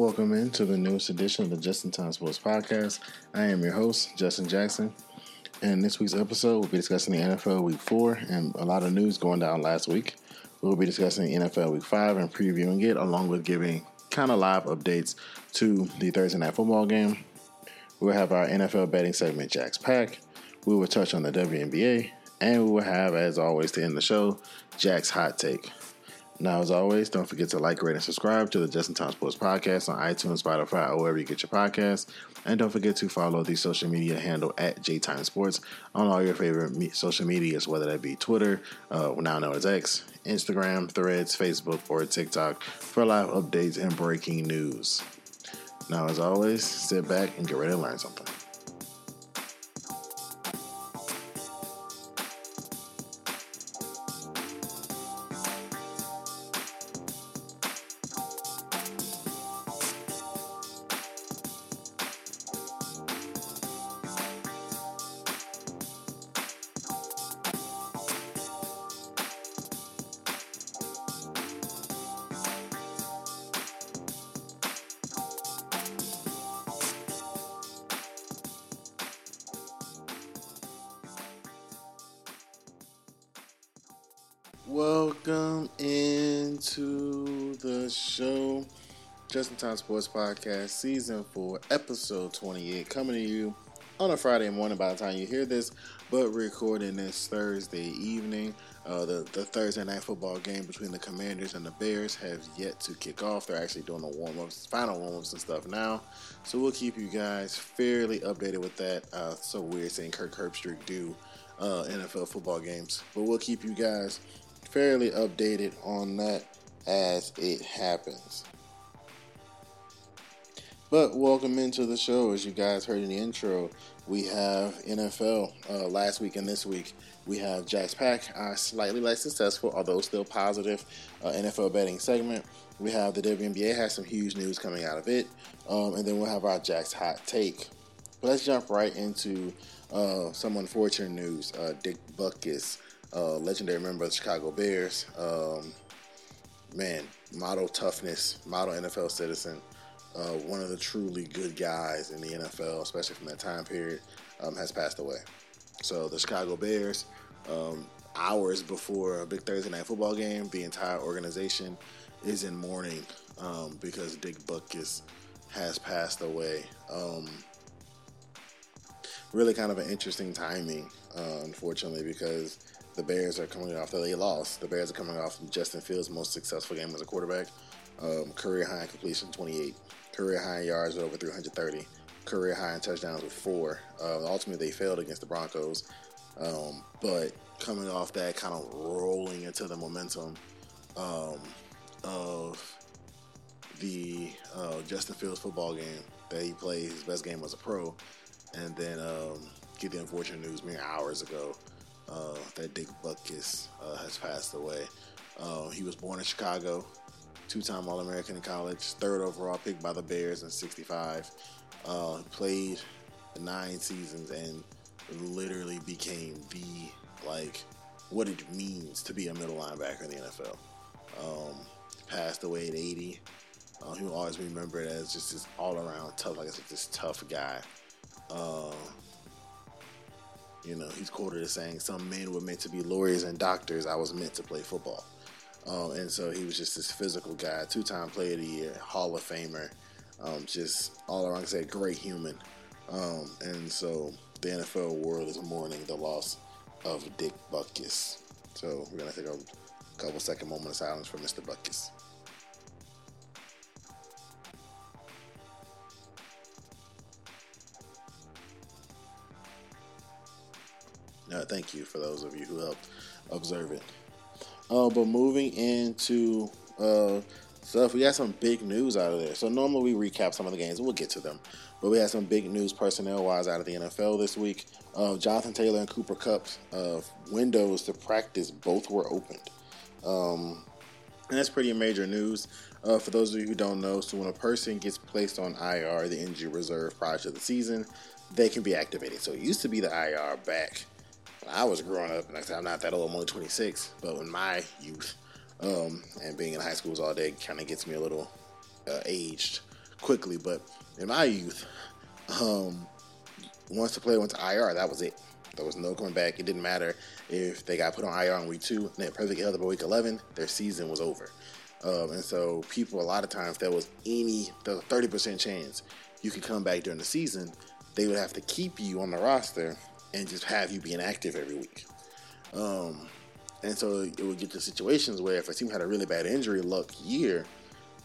Welcome into the newest edition of the Justin Time Sports Podcast. I am your host, Justin Jackson. And this week's episode, we'll be discussing the NFL Week 4 and a lot of news going down last week. We'll be discussing the NFL Week 5 and previewing it, along with giving kind of live updates to the Thursday Night Football game. We'll have our NFL betting segment, Jack's Pack. We will touch on the WNBA. And we will have, as always, to end the show, Jack's Hot Take. Now, as always, don't forget to like, rate, and subscribe to the Justin Time Sports Podcast on iTunes, Spotify, or wherever you get your podcasts. And don't forget to follow the social media handle at JTime Sports on all your favorite me- social medias, whether that be Twitter, uh, now known as X, Instagram, Threads, Facebook, or TikTok for live updates and breaking news. Now, as always, sit back and get ready to learn something. Show, Justin Time Sports Podcast, Season 4, Episode 28, coming to you on a Friday morning by the time you hear this, but recording this Thursday evening. Uh, the, the Thursday night football game between the Commanders and the Bears has yet to kick off. They're actually doing the warm ups, final warm ups and stuff now. So we'll keep you guys fairly updated with that. Uh, so weird seeing Kirk Herbstreit do uh, NFL football games, but we'll keep you guys fairly updated on that as it happens. But welcome into the show. As you guys heard in the intro, we have NFL uh, last week and this week. We have Jack's Pack, our slightly less successful, although still positive, uh, NFL betting segment. We have the WNBA has some huge news coming out of it, um, and then we'll have our Jack's hot take. But let's jump right into uh, some unfortunate news. Uh, Dick Butkus uh, legendary member of the Chicago Bears. Um, man, model toughness, model NFL citizen, uh, one of the truly good guys in the NFL, especially from that time period, um, has passed away. So the Chicago Bears, um, hours before a big Thursday night football game, the entire organization is in mourning um, because Dick Butkus has passed away. Um, really kind of an interesting timing, uh, unfortunately, because the Bears are coming off that they lost. The Bears are coming off Justin Fields' most successful game as a quarterback. Um, career high in completion 28, career high in yards with over 330, career high in touchdowns with four. Uh, ultimately, they failed against the Broncos, um, but coming off that, kind of rolling into the momentum um, of the uh, Justin Fields football game that he played, his best game as a pro, and then um, get the unfortunate news mere hours ago uh, that Dick Butkus uh, has passed away. Uh, he was born in Chicago, two-time All-American in college, third overall pick by the Bears in '65. Uh, played nine seasons and literally became the like what it means to be a middle linebacker in the NFL. Um, passed away at 80. Uh, he will always be remembered as just this all-around tough, like I said, this tough guy. Uh, you know, he's quoted as saying, "Some men were meant to be lawyers and doctors. I was meant to play football." Um, and so he was just this physical guy, two-time Player of the Year, Hall of Famer, um, just all around, said, great human. Um, and so the NFL world is mourning the loss of Dick Butkus. So we're gonna take a couple second moment of silence for Mr. Butkus. Uh, thank you for those of you who helped observe it. Uh, but moving into uh, stuff, we had some big news out of there. So normally we recap some of the games, and we'll get to them. But we had some big news personnel wise out of the NFL this week. Uh, Jonathan Taylor and Cooper Kupp's uh, windows to practice both were opened. Um, and that's pretty major news. Uh, for those of you who don't know, so when a person gets placed on IR, the injury reserve prior to the season, they can be activated. So it used to be the IR back when I was growing up, and I said I'm not that old, I'm only 26, but in my youth, um, and being in high schools all day kind of gets me a little uh, aged. quickly. But in my youth, um, once the player went to IR, that was it. There was no coming back. It didn't matter if they got put on IR in week two and they perfectly healthy by week 11, their season was over. Um, and so people, a lot of times, there was any, was 30% chance you could come back during the season. They would have to keep you on the roster and just have you being active every week. Um, and so it would get to situations where if a team had a really bad injury luck year,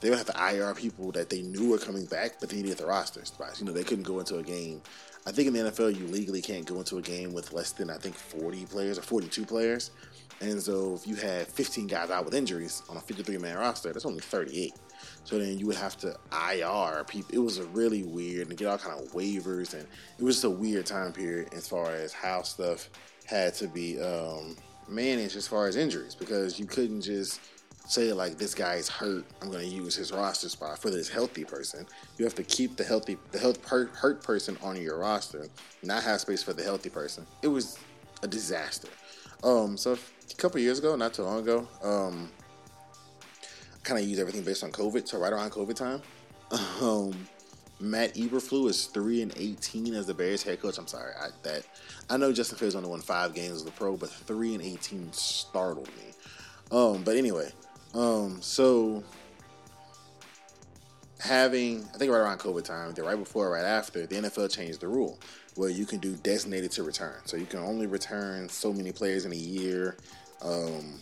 they would have to IR people that they knew were coming back, but they needed the roster spots. You know, they couldn't go into a game. I think in the NFL, you legally can't go into a game with less than I think 40 players or 42 players. And so if you had 15 guys out with injuries on a 53 man roster, that's only 38. So then you would have to IR people. It was a really weird and get all kind of waivers, and it was just a weird time period as far as how stuff had to be um, managed as far as injuries because you couldn't just say like this guy's hurt. I'm going to use his roster spot for this healthy person. You have to keep the healthy, the health hurt person on your roster, not have space for the healthy person. It was a disaster. Um, so a couple years ago, not too long ago, um, kind of use everything based on COVID. So right around COVID time, um, Matt Eberflus is three and eighteen as the Bears head coach. I'm sorry, I, that I know Justin Fields only won five games as the pro, but three and eighteen startled me. Um, but anyway, um, so having I think right around COVID time, the right before, right after, the NFL changed the rule where you can do designated to return. So you can only return so many players in a year. Um,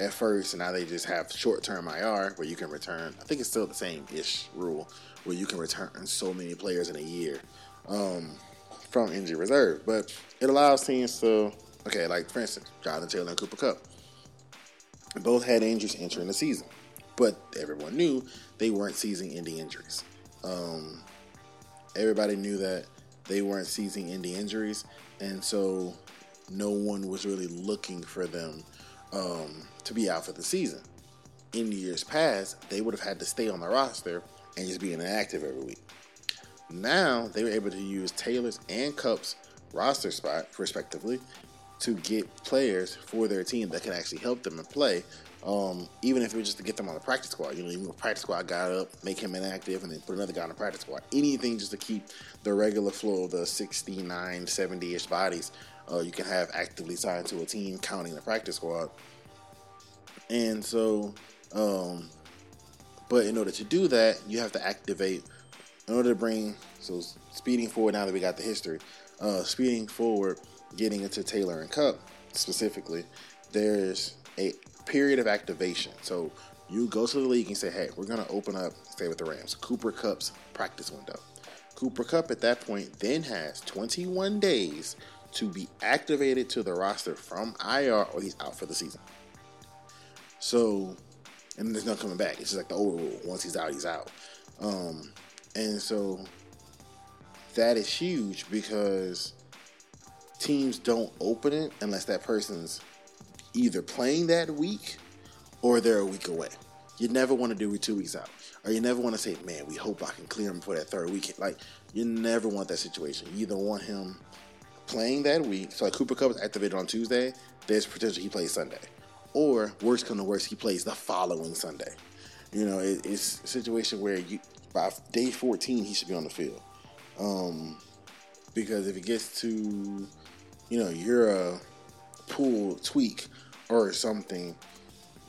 at first, and now they just have short term IR where you can return. I think it's still the same ish rule where you can return so many players in a year um, from injury reserve. But it allows teams to, okay, like for instance, Jonathan Taylor and Cooper Kupp Both had injuries entering the season, but everyone knew they weren't season ending injuries. Um, everybody knew that they weren't season ending injuries, and so no one was really looking for them um, to be out for the season. In years past, they would have had to stay on the roster and just be inactive every week. Now they were able to use Taylor's and Kupp's roster spot, respectively, to get players for their team that can actually help them and play. Um, even if it was just to get them on the practice squad, you know, even if practice squad got up, make him inactive, and then put another guy on the practice squad. Anything just to keep the regular flow of the 69, 70 ish bodies uh, you can have actively signed to a team counting the practice squad. And so, um, but in order to do that, you have to activate, in order to bring, so speeding forward now that we got the history, uh, speeding forward, getting into Taylor and Kupp specifically, there's a period of activation. So you go to the league and say, hey, we're going to open up, stay with the Rams, Cooper Kupp's practice window. Cooper Kupp at that point then has 21 days to be activated to the roster from IR or he's out for the season. So, and there's no coming back. It's just like the old rule. Once he's out, he's out. Um, and so that is huge because teams don't open it unless that person's either playing that week or they're a week away. You never want to do it two weeks out. Or you never want to say, man, we hope I can clear him for that third weekend. Like, you never want that situation. You either want him playing that week, so like Cooper Kupp is activated on Tuesday, there's potential he plays Sunday. Or worst come to worst, he plays the following Sunday. You know, it, it's a situation where you by day 14 he should be on the field. Um, because if it gets to, you know, you're a pull tweak or something,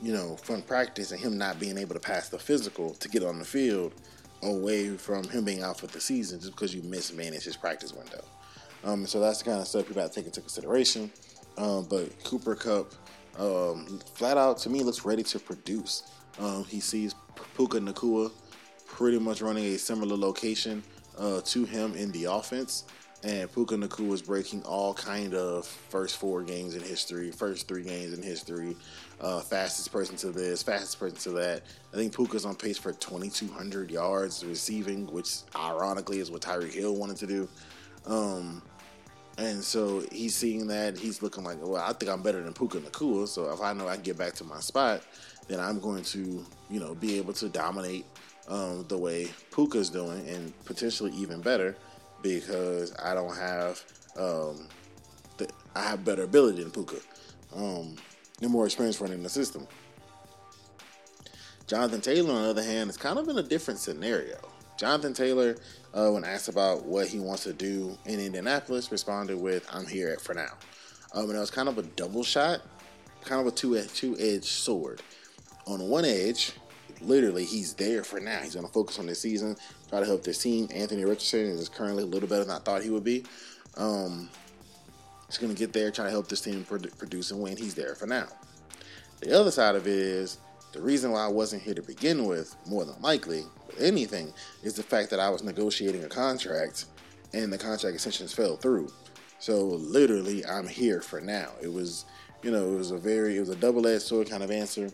you know, from practice and him not being able to pass the physical to get on the field away from him being out for the season just because you mismanaged his practice window. Um, so that's the kind of stuff people have to take into consideration. Um, but Cooper Kupp, um, flat out to me, looks ready to produce. Um, he sees Puka Nacua pretty much running a similar location uh, to him in the offense. And Puka Nacua is breaking all kind of first four games in history, first three games in history, uh, fastest person to this, fastest person to that. I think Puka's on pace for 2,200 yards receiving, which ironically is what Tyreek Hill wanted to do. Um, and so he's seeing that he's looking like, well, I think I'm better than Puka Nacua. So if I know I get back to my spot, then I'm going to, you know, be able to dominate um, the way Puka's doing, and potentially even better because I don't have, um, the, I have better ability than Puka, um, and more experience running the system. Jonathan Taylor, on the other hand, is kind of in a different scenario. Jonathan Taylor, uh, when asked about what he wants to do in Indianapolis, responded with, "I'm here for now." Um, and it was kind of a double shot, kind of a two two edged sword. On one edge, literally, he's there for now. He's going to focus on this season, try to help this team. Anthony Richardson is currently a little better than I thought he would be. Um, he's going to get there, try to help this team produce and win. He's there for now. The other side of it is the reason why I wasn't here to begin with, more than likely, anything, is the fact that I was negotiating a contract and the contract extensions fell through. So literally, I'm here for now. It was, you know, it was a very, it was a double-edged sword kind of answer.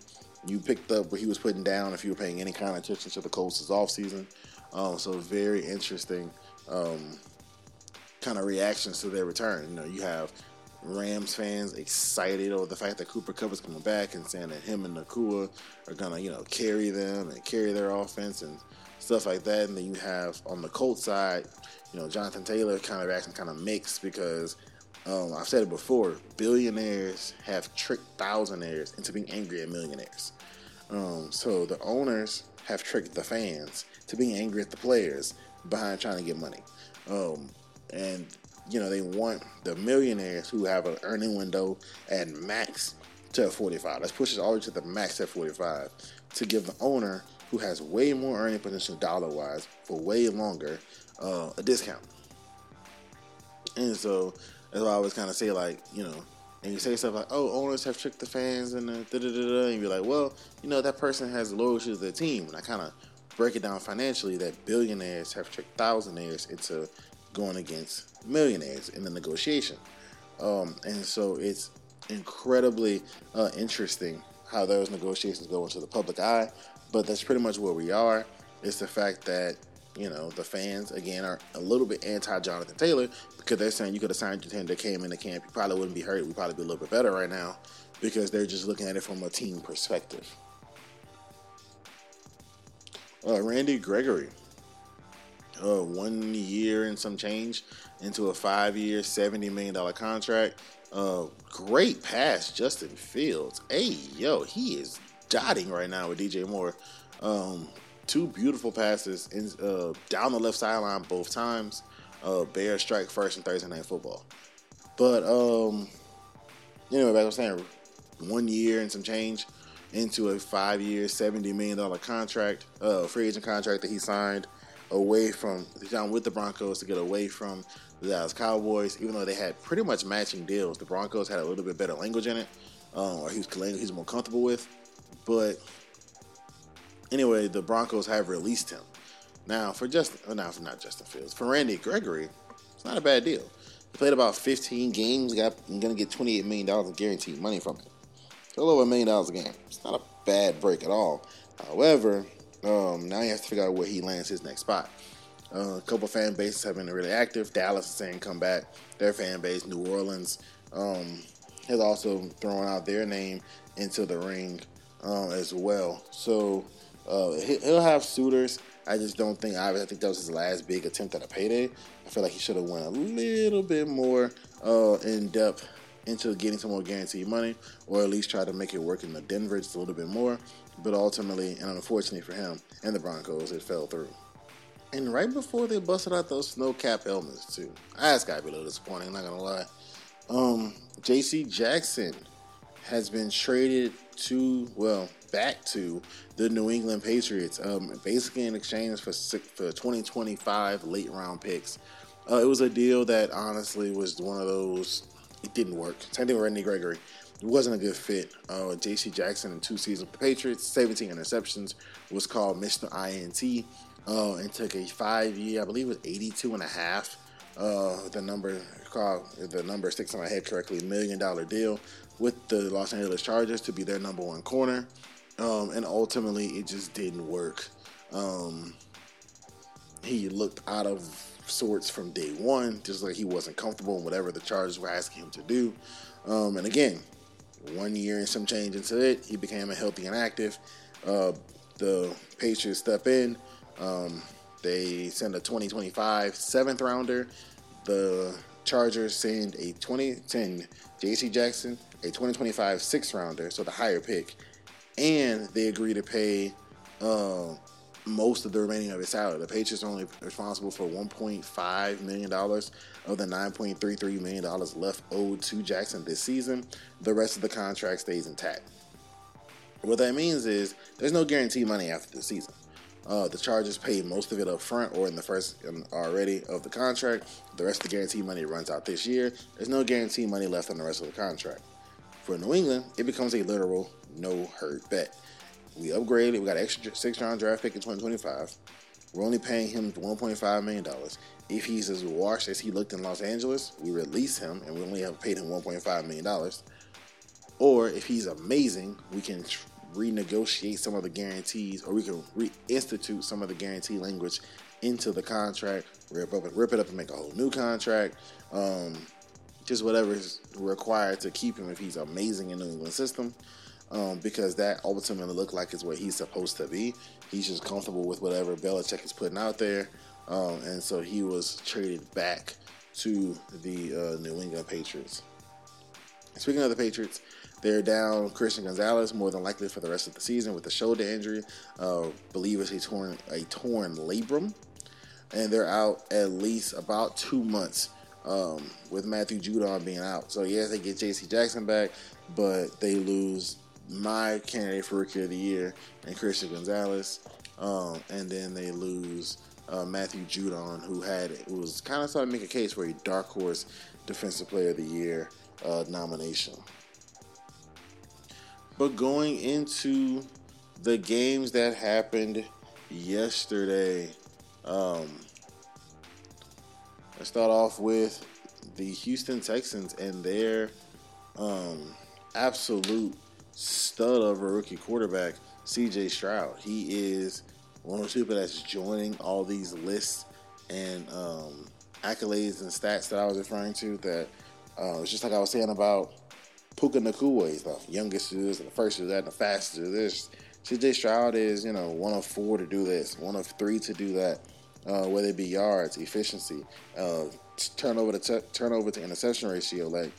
You picked up what he was putting down if you were paying any kind of attention to the Colts' offseason. Um, so very interesting um, kind of reactions to their return. You know, you have Rams fans excited over the fact that Cooper Kupp is coming back and saying that him and Nacua are gonna, you know, carry them and carry their offense and stuff like that. And then you have on the Colts side, you know, Jonathan Taylor kind of acting kind of mixed because um, I've said it before, billionaires have tricked thousandaires into being angry at millionaires. Um, so the owners have tricked the fans to being angry at the players behind trying to get money. Um, and you know they want the millionaires who have an earning window at max to 45. Let's push it all the way to the max at 45 to give the owner who has way more earning potential dollar wise for way longer uh, a discount. And so that's why I always kind of say like you know. And you say stuff like, "Oh, owners have tricked the fans," and da da da da, and you're like, "Well, you know that person has loyalty to the team." And I kind of break it down financially that billionaires have tricked thousandaires into going against millionaires in the negotiation. Um, and so it's incredibly uh, interesting how those negotiations go into the public eye. But that's pretty much where we are. It's the fact that you know the fans again are a little bit anti Jonathan Taylor because they're saying you could have signed your that came in the camp, you probably wouldn't be hurt. We'd probably be a little bit better right now because they're just looking at it from a team perspective. Uh, Randy Gregory uh, one year and some change into a five year, $70 million contract. Uh, great pass, Justin Fields. Hey, yo, he is dotting right now with DJ Moore. Um, two beautiful passes in, uh, down the left sideline both times. Uh, Bear strike first in Thursday Night Football. But, um, know, like I was saying, one year and some change into a five year, $70 million contract, uh, free agent contract that he signed away from he's with the Broncos to get away from the Dallas Cowboys, even though they had pretty much matching deals. The Broncos had a little bit better language in it, um, or he was he's more comfortable with. But anyway, the Broncos have released him. Now for Justin, oh, now for not Justin Fields, for Randy Gregory, it's not a bad deal. He played about 15 games, got going to get 28 million dollars in guaranteed money from it. a little over a million dollars a game. It's not a bad break at all. However, um, now he has to figure out where he lands his next spot. Uh, a couple fan bases have been really active. Dallas is saying come back. Their fan base, New Orleans, um, has also thrown out their name into the ring um, as well. So uh, he'll have suitors. I just don't think I think that was his last big attempt at a payday. I feel like he should have went a little bit more uh, in depth into getting some more guaranteed money, or at least try to make it work in the Denver just a little bit more. But ultimately, and unfortunately for him and the Broncos, it fell through. And right before they busted out those snow cap helmets, too. That's got to be a little disappointing, I'm not to lie. Um, J.C. Jackson has been traded to, well, back to the New England Patriots, um, basically in exchange for for 2025 late round picks. Uh, it was a deal that honestly was one of those. It didn't work. Same thing with Randy Gregory it wasn't a good fit. Uh, J.C. Jackson in two seasons Patriots, 17 interceptions, was called Mr. INT, uh, and took a five-year, I believe it was 82 and a half. Uh, the number called the number sticks in my head correctly, million dollar deal with the Los Angeles Chargers to be their number one corner, um, and ultimately it just didn't work. Um, he looked out of sorts from day one, just like he wasn't comfortable in whatever the Chargers were asking him to do. Um, and again, one year and some change into it, he became a healthy and active. Uh, the Patriots step in. Um, they send a 2025 seventh rounder. The Chargers send a 2010 J.C. Jackson a 2025 sixth rounder, so the higher pick, and they agree to pay uh, most of the remaining of his salary. The Patriots are only responsible for 1.5 million dollars of the 9.33 million dollars left owed to Jackson this season. The rest of the contract stays intact. What that means is there's no guarantee money after the season. Uh, the Chargers paid most of it up front or in the first already of the contract. The rest of the guarantee money runs out this year. There's no guarantee money left on the rest of the contract. For New England, it becomes a literal no hurt bet. We upgraded. We got an extra six round draft pick in 2025. We're only paying him 1.5 million dollars. If he's as washed as he looked in Los Angeles, we release him and we only have paid him 1.5 million dollars. Or if he's amazing, we can renegotiate some of the guarantees, or we can reinstitute some of the guarantee language into the contract, rip up rip it up and make a whole new contract. Um, just whatever is required to keep him if he's amazing in the New England system. Um, because that ultimately look like is where he's supposed to be. He's just comfortable with whatever Belichick is putting out there, um, and so he was traded back to the uh, New England Patriots. Speaking of the Patriots, they're down Christian Gonzalez more than likely for the rest of the season with a shoulder injury. Uh, believe it's a torn a torn labrum, and they're out at least about two months um, with Matthew Judon being out. So yes, they get J.C. Jackson back, but they lose my candidate for Rookie of the Year and Christian Gonzalez, um, and then they lose uh, Matthew Judon, who had who was kind of starting to make a case for a dark horse Defensive Player of the Year uh, nomination. But going into the games that happened yesterday, um, let's start off with the Houston Texans and their um, absolute stud of a rookie quarterback, CJ Stroud. He is one of those people that's joining all these lists and um, accolades and stats that I was referring to. That uh, it's just like I was saying about Puka Nacua is the youngest to do this, and the first to do that, and the fastest to do this. CJ Stroud is, you know, one of four to do this, one of three to do that, uh, whether it be yards, efficiency, uh, turnover to t- turnover to interception ratio, like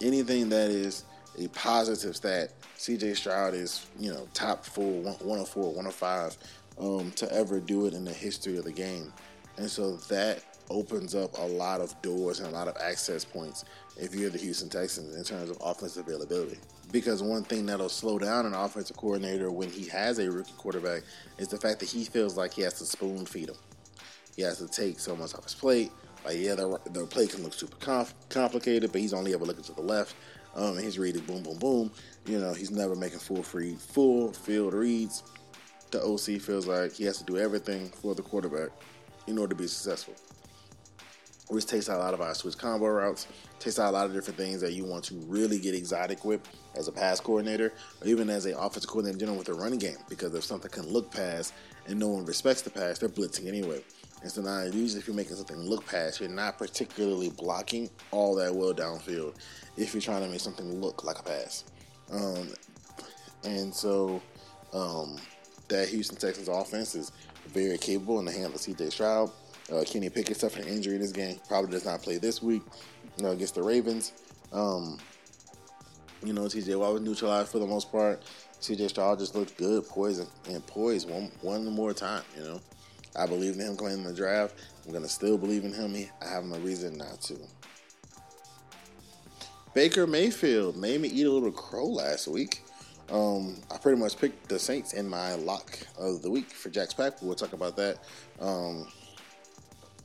anything that is a positive stat. CJ Stroud is, you know, top four, one, of four, one of five um, to ever do it in the history of the game, and so that opens up a lot of doors and a lot of access points if you're the Houston Texans in terms of offensive availability. Because one thing that'll slow down an offensive coordinator when he has a rookie quarterback is the fact that he feels like he has to spoon feed him. He has to take so much off his plate. Like, yeah, the, play can look super comp- complicated, but he's only ever looking to the left. Um, and his read boom, boom, boom. You know, he's never making full free, full field reads. The OC feels like he has to do everything for the quarterback in order to be successful which takes out a lot of our switch combo routes, takes out a lot of different things that you want to really get exotic with as a pass coordinator, or even as an offensive coordinator in general with a running game. Because if something can look pass and no one respects the pass, they're blitzing anyway. And so now, usually, if you're making something look pass, you're not particularly blocking all that well downfield. If you're trying to make something look like a pass, um, and so um, that Houston Texans offense is very capable in the hands of C.J. Stroud. Uh, Kenny Pickett suffered an injury in this game. Probably does not play this week you know, against the Ravens. Um, you know, TJ Watt was neutralized for the most part. CJ Stroud just looked good, poised and poised one one more time. You know, I believe in him coming in the draft. I'm gonna still believe in him. I have no reason not to. Baker Mayfield made me eat a little crow last week. Um, I pretty much picked the Saints in my lock of the week for Jack's Pack. We'll talk about that um,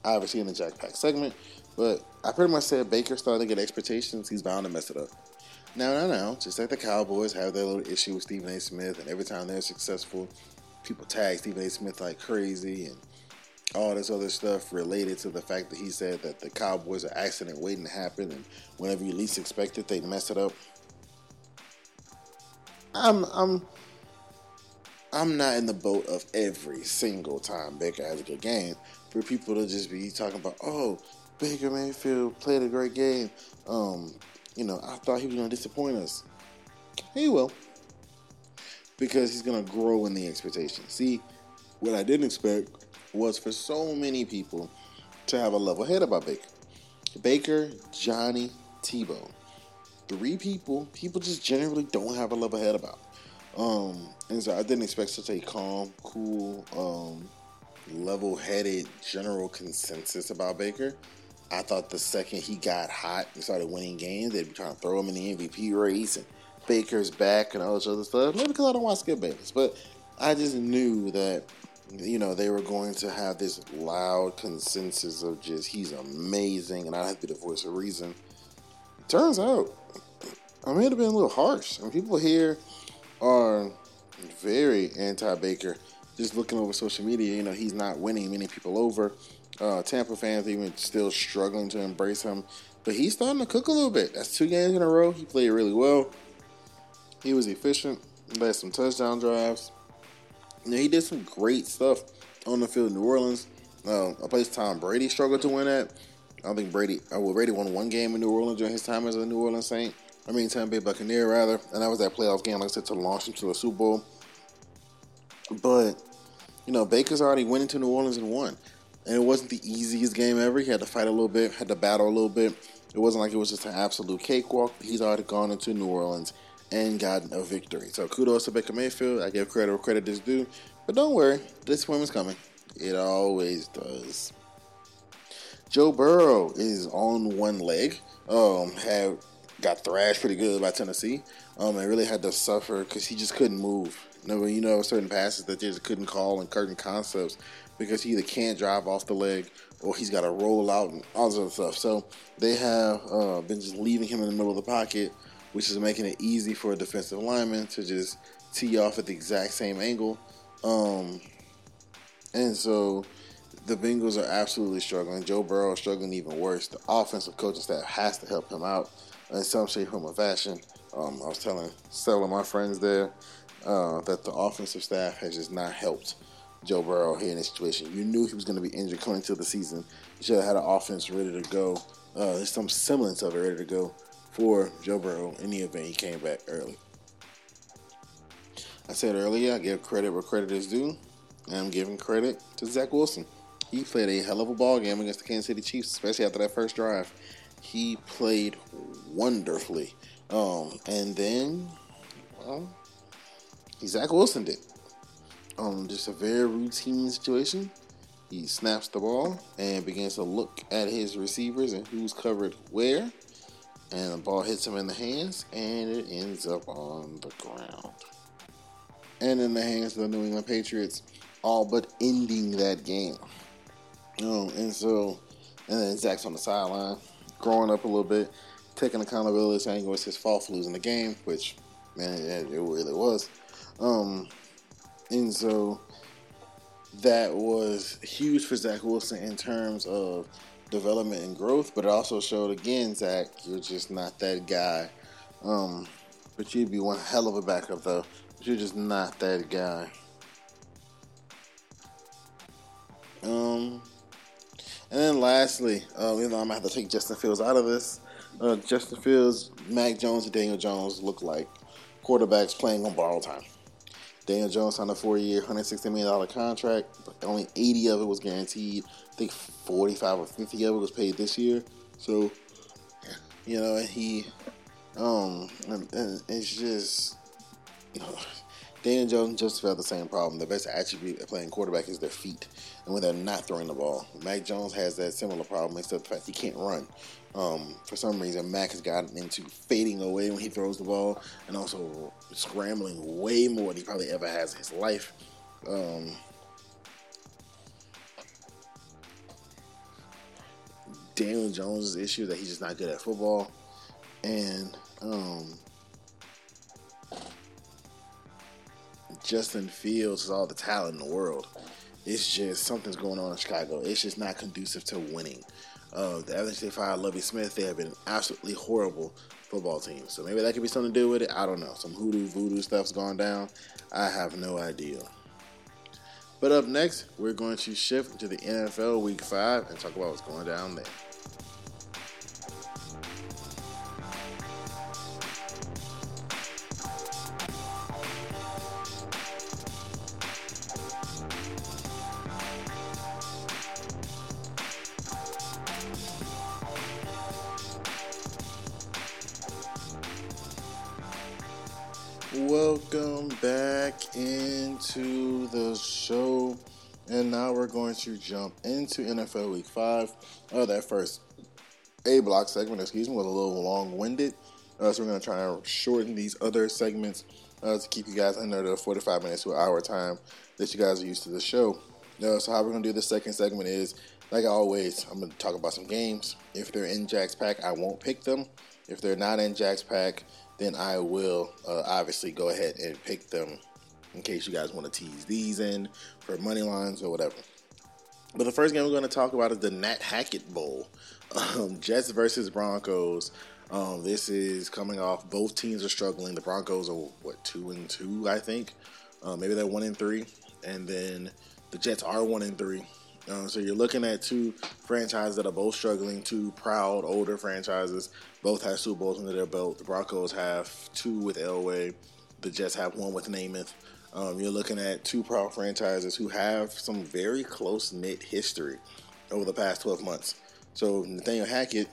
obviously in the Jack Pack segment. But I pretty much said Baker starting to get expectations. He's bound to mess it up. Now, now, now, just like the Cowboys have their little issue with Stephen A. Smith, and every time they're successful, people tag Stephen A. Smith like crazy and all this other stuff related to the fact that he said that the Cowboys are accident waiting to happen, and whenever you least expect it, they mess it up. I'm, I'm, I'm not in the boat of every single time Baker has a good game for people to just be talking about, oh, Baker Mayfield played a great game. Um, you know, I thought he was to disappoint us. He will. Because he's going to grow in the expectation. See, what I didn't expect was for so many people to have a level head about Baker. Baker, Johnny, Tebow. Three people, people just generally don't have a level head about. Um, and so I didn't expect such a calm, cool, um, level-headed general consensus about Baker. I thought the second he got hot and started winning games, they'd be trying to throw him in the MVP race and Baker's back and all this other stuff. Maybe because I don't want to Skip Bayless, but I just knew that you know they were going to have this loud consensus of just he's amazing and I have to be the voice of reason. Turns out I may have been a little harsh. I mean, people here are very anti-Baker. Just looking over social media, you know, he's not winning many people over. Uh, Tampa fans even still struggling to embrace him, but he's starting to cook a little bit. That's two games in a row. He played really well. He was efficient. Led some touchdown drives. You know, he did some great stuff on the field in New Orleans. Uh, a place Tom Brady struggled to win at. I think Brady. Uh, well, Brady won one game in New Orleans during his time as a New Orleans Saint. I mean, Tampa Bay Buccaneer rather, and that was that playoff game, like I said, to launch him to a Super Bowl. But you know, Baker's already went into New Orleans and won, and it wasn't the easiest game ever. He had to fight a little bit, had to battle a little bit. It wasn't like it was just an absolute cakewalk. He's already gone into New Orleans and gotten a victory. So kudos to Baker Mayfield. I give credit where credit is due. But don't worry, this is coming. It always does. Joe Burrow is on one leg. Um, have got thrashed pretty good by Tennessee. Um, and really had to suffer because he just couldn't move. You know, you know, certain passes that they just couldn't call and certain concepts because he either can't drive off the leg or he's got to roll out and all this other stuff. So they have uh, been just leaving him in the middle of the pocket, which is making it easy for a defensive lineman to just tee off at the exact same angle. Um, and so the Bengals are absolutely struggling. Joe Burrow is struggling even worse. The offensive coaching staff has to help him out in some shape, form, or fashion. Um, I was telling several of my friends there uh, that the offensive staff has just not helped Joe Burrow here in this situation. You knew he was going to be injured coming into the season. You should have had an offense ready to go. Uh, there's some semblance of it ready to go for Joe Burrow in the event he came back early. I said earlier, I give credit where credit is due, and I'm giving credit to Zach Wilson. He played a hell of a ball game against the Kansas City Chiefs, especially after that first drive. He played wonderfully. Um, and then, well, Zach Wilson did. Um, just a very routine situation. He snaps the ball and begins to look at his receivers and who's covered where. And the ball hits him in the hands and it ends up on the ground. And in the hands of the New England Patriots, all but ending that game. Um, and so, and then Zach's on the sideline, growing up a little bit, taking accountability, saying it was his fault for losing the game, which, man, it, it really was. Um, and so that was huge for Zach Wilson in terms of development and growth, but it also showed again, Zach, you're just not that guy. Um, but you'd be one hell of a backup, though. But you're just not that guy. Um, and then lastly, um, you know, I'm gonna have to take Justin Fields out of this. Uh, Justin Fields, Mac Jones, and Daniel Jones look like quarterbacks playing on borrowed time. Daniel Jones signed a four-year, $160 million contract, but only 80 of it was guaranteed. I think 45 or 50 of it was paid this year. So, you know, and he, um, and, and it's just, you know, Daniel Jones just felt the same problem. The best attribute of playing quarterback is their feet, and when they're not throwing the ball. Mac Jones has that similar problem, except the fact he can't run. Um, for some reason, Mac has gotten into fading away when he throws the ball and also scrambling way more than he probably ever has in his life. Um, Daniel Jones' issue that he's just not good at football. And um, Justin Fields has all the talent in the world. It's just something's going on in Chicago. It's just not conducive to winning. Uh, the ever they fired Lovie Smith, they have been absolutely horrible football team. So maybe that could be something to do with it. I don't know. Some hoodoo voodoo stuff's gone down. I have no idea. But up next, we're going to shift to the NFL Week Five and talk about what's going down there. Back into the show. And now we're going to jump into NFL Week 5. Oh, that first A block segment, excuse me, was a little long winded. Uh, so we're going to try and shorten these other segments uh, to keep you guys under the 45 minutes to an hour time that you guys are used to the show. Uh, so how we're going to do the second segment is, like always, I'm going to talk about some games. If they're in Jack's Pack, I won't pick them. If they're not in Jack's Pack, then I will uh, obviously go ahead and pick them in case you guys want to tease these in for money lines or whatever. But the first game we're going to talk about is the Nat Hackett Bowl. Um, Jets versus Broncos. Um, this is coming off. Both teams are struggling. The Broncos are what two and two, I think. Uh, maybe they're one and three, and then the Jets are one and three. Um, so you're looking at two franchises that are both struggling, two proud older franchises. Both have Super Bowls under their belt. The Broncos have two with Elway. The Jets have one with Namath. Um, you're looking at two proud franchises who have some very close knit history over the past 12 months. So Nathaniel Hackett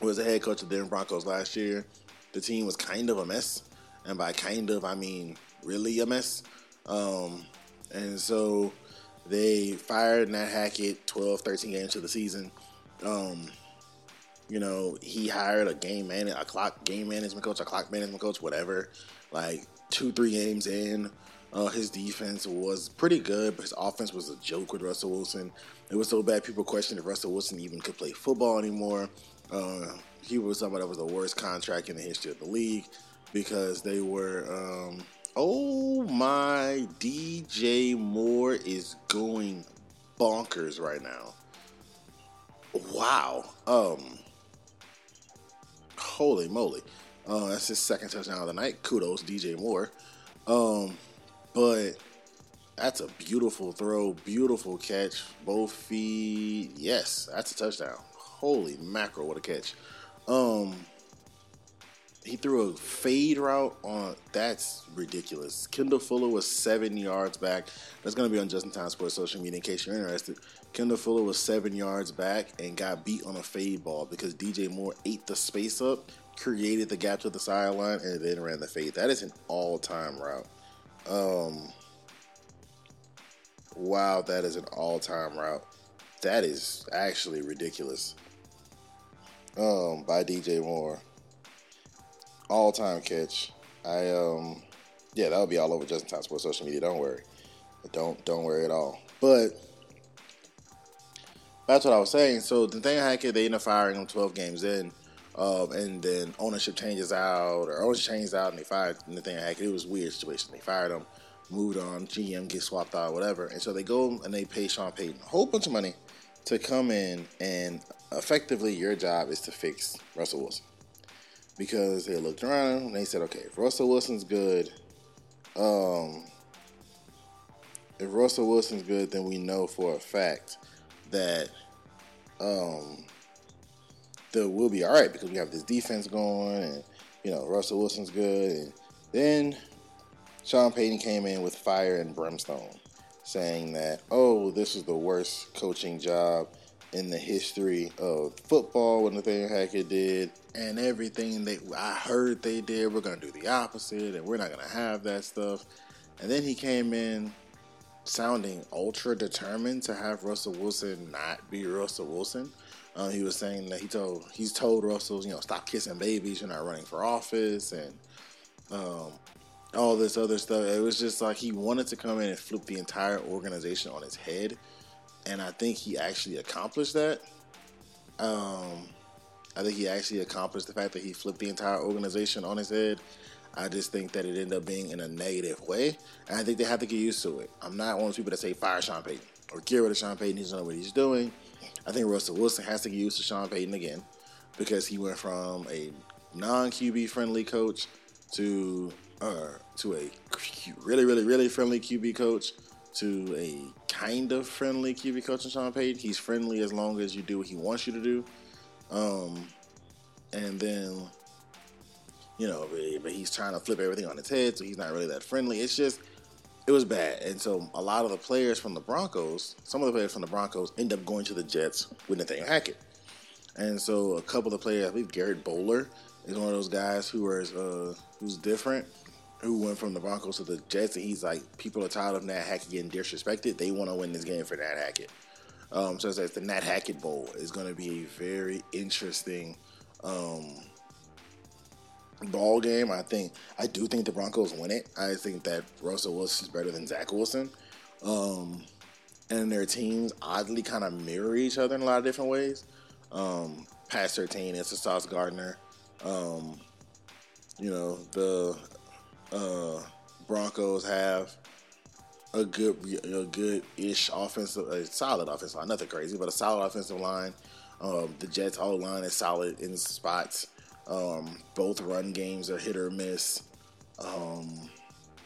was the head coach of the Denver Broncos last year. The team was kind of a mess, and by kind of I mean really a mess. Um, and so they fired Nat Hackett 12, 13 games to the season. Um, you know, he hired a game man, a clock game management coach, a clock management coach, whatever. Like two, three games in, uh, his defense was pretty good, but his offense was a joke with Russell Wilson. It was so bad people questioned if Russell Wilson even could play football anymore. Uh, he was somebody that was the worst contract in the history of the league because they were. Um, oh my, DJ Moore is going bonkers right now. Wow. Um. Holy moly. Uh, that's his second touchdown of the night. Kudos, DJ Moore. Um, but that's a beautiful throw, beautiful catch. Both feet. Yes, that's a touchdown. Holy mackerel, what a catch. Um, he threw a fade route on that's ridiculous. Kendall Fuller was seven yards back. That's gonna be on Justin Time Sports social media in case you're interested. Kendall Fuller was seven yards back and got beat on a fade ball because DJ Moore ate the space up, created the gap to the sideline, and then ran the fade. That is an all-time route. Um, wow, that is an all-time route. That is actually ridiculous um, by DJ Moore. All time catch. I um, yeah, that'll be all over Justin Time Sports social media. Don't worry, don't don't worry at all. But that's what I was saying. So the thing I Hackett, they end up firing him 12 games in, um, and then ownership changes out, or ownership changes out, and they fired Nathaniel Hackett. It was weird situation. They fired him, moved on, GM gets swapped out, whatever, and so they go and they pay Sean Payton a whole bunch of money to come in and effectively your job is to fix Russell Wilson. Because they looked around and they said, okay, if Russell Wilson's good, um, if Russell Wilson's good, then we know for a fact that um, that we'll be all right because we have this defense going, and you know Russell Wilson's good. And then Sean Payton came in with fire and brimstone, saying that oh, this is the worst coaching job in the history of football what Nathaniel Hackett did and everything that I heard they did. We're gonna do the opposite, and we're not gonna have that stuff. And then he came in sounding ultra determined to have Russell Wilson not be Russell Wilson. Uh, he was saying that he told he's told Russell, you know, stop kissing babies. You're not running for office, and um, all this other stuff. It was just like he wanted to come in and flip the entire organization on its head, and I think he actually accomplished that. Um, I think he actually accomplished the fact that he flipped the entire organization on his head. I just think that it ended up being in a negative way, and I think they have to get used to it. I'm not one of those people that say fire Sean Payton or get rid of Sean Payton. He know what he's doing. I think Russell Wilson has to get used to Sean Payton again because he went from a non QB friendly coach to uh, to a really, really, really friendly QB coach to a kind of friendly QB coach in Sean Payton. He's friendly as long as you do what he wants you to do. Um, and then you know, but he's trying to flip everything on its head, so he's not really that friendly. It's just, it was bad. And so a lot of the players from the Broncos, some of the players from the Broncos end up going to the Jets with Nathaniel Hackett. And so a couple of the players, I believe Garrett Bowler is one of those guys who is uh, who's different. Who went from the Broncos to the Jets, and he's like, people are tired of Nat Hackett getting disrespected. They want to win this game for Nat Hackett. Um, so it's the Nat Hackett Bowl is going to be a very interesting um, ball game. I think I do think the Broncos win it. I think that Russell Wilson is better than Zach Wilson. Um, and their teams oddly kind of mirror each other in a lot of different ways. Um, past 13, it's a Sauce Gardner. Um, you know, the uh, Broncos have a good, a good-ish offensive, a solid offensive line. Nothing crazy, but a solid offensive line. Um, the Jets' all line is solid in spots. Um, both run games are hit or miss. Um,